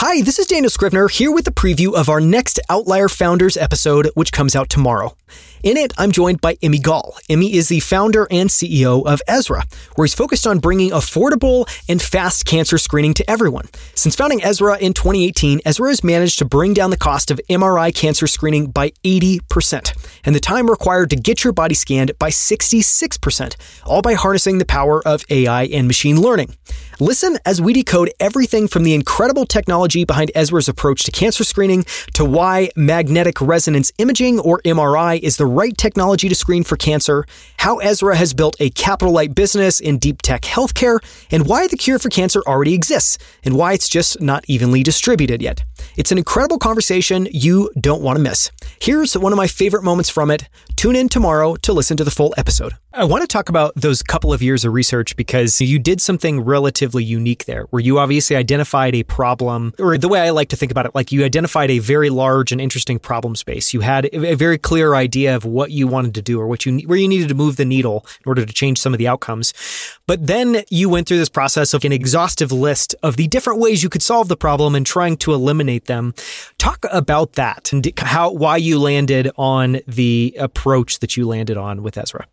Hi, this is Daniel Scrivner here with the preview of our next Outlier Founders episode, which comes out tomorrow. In it, I'm joined by Emi Gal. Emi is the founder and CEO of Ezra, where he's focused on bringing affordable and fast cancer screening to everyone. Since founding Ezra in 2018, Ezra has managed to bring down the cost of MRI cancer screening by 80% and the time required to get your body scanned by 66%, all by harnessing the power of AI and machine learning. Listen as we decode everything from the incredible technology behind Ezra's approach to cancer screening to why magnetic resonance imaging, or MRI, is the right technology to screen for cancer, how Ezra has built a capital light business in deep tech healthcare, and why the cure for cancer already exists, and why it's just not evenly distributed yet. It's an incredible conversation you don't want to miss. Here's one of my favorite moments from it. Tune in tomorrow to listen to the full episode. I want to talk about those couple of years of research because you did something relatively unique there, where you obviously identified a problem, or the way I like to think about it, like you identified a very large and interesting problem space. You had a very clear idea of what you wanted to do or what you where you needed to move the needle in order to change some of the outcomes. But then you went through this process of an exhaustive list of the different ways you could solve the problem and trying to eliminate them. Talk about that and how why you landed on the approach that you landed on with Ezra.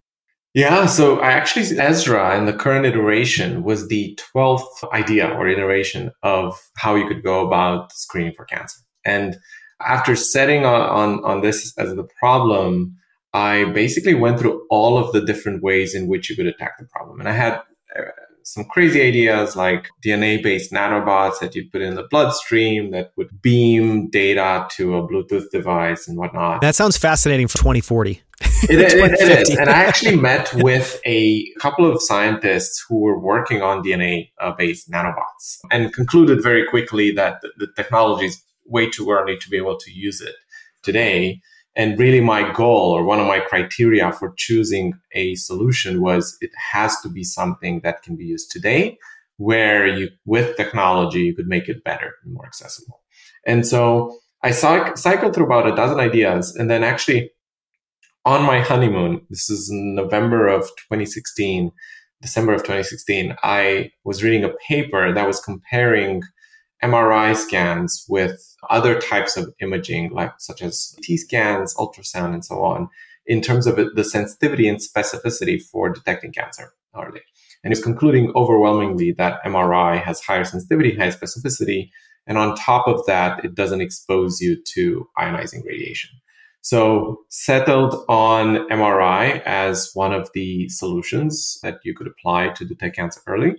Yeah, so I actually, Ezra in the current iteration was the 12th idea or iteration of how you could go about screening for cancer. And after setting on, on, on this as the problem, I basically went through all of the different ways in which you could attack the problem. And I had some crazy ideas like DNA based nanobots that you'd put in the bloodstream that would beam data to a Bluetooth device and whatnot. That sounds fascinating for 2040. it, it, it is. And I actually met with a couple of scientists who were working on DNA based nanobots and concluded very quickly that the, the technology is way too early to be able to use it today. And really, my goal or one of my criteria for choosing a solution was it has to be something that can be used today, where you, with technology, you could make it better and more accessible. And so I cycled through about a dozen ideas. And then actually, on my honeymoon, this is November of 2016, December of 2016, I was reading a paper that was comparing MRI scans with other types of imaging, like such as T scans, ultrasound, and so on, in terms of the sensitivity and specificity for detecting cancer early. And it's concluding overwhelmingly that MRI has higher sensitivity, high specificity, and on top of that, it doesn't expose you to ionizing radiation. So settled on MRI as one of the solutions that you could apply to detect cancer early.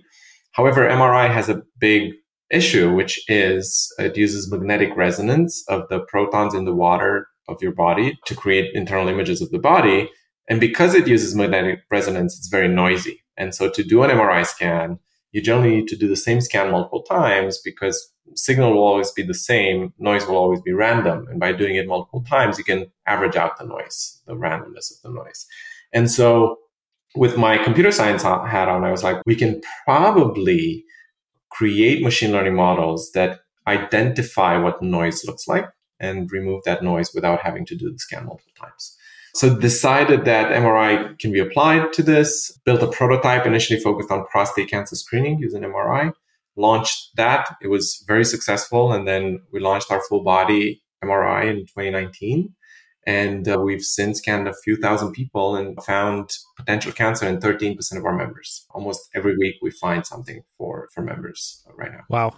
However, MRI has a big issue, which is it uses magnetic resonance of the protons in the water of your body to create internal images of the body. And because it uses magnetic resonance, it's very noisy. And so to do an MRI scan, you generally need to do the same scan multiple times because signal will always be the same, noise will always be random. And by doing it multiple times, you can average out the noise, the randomness of the noise. And so with my computer science hat on, I was like, we can probably create machine learning models that identify what noise looks like and remove that noise without having to do the scan multiple times. So decided that MRI can be applied to this, built a prototype initially focused on prostate cancer screening using MRI, launched that. It was very successful. And then we launched our full body MRI in 2019. And uh, we've since scanned a few thousand people and found potential cancer in 13% of our members. Almost every week we find something for, for members right now. Wow.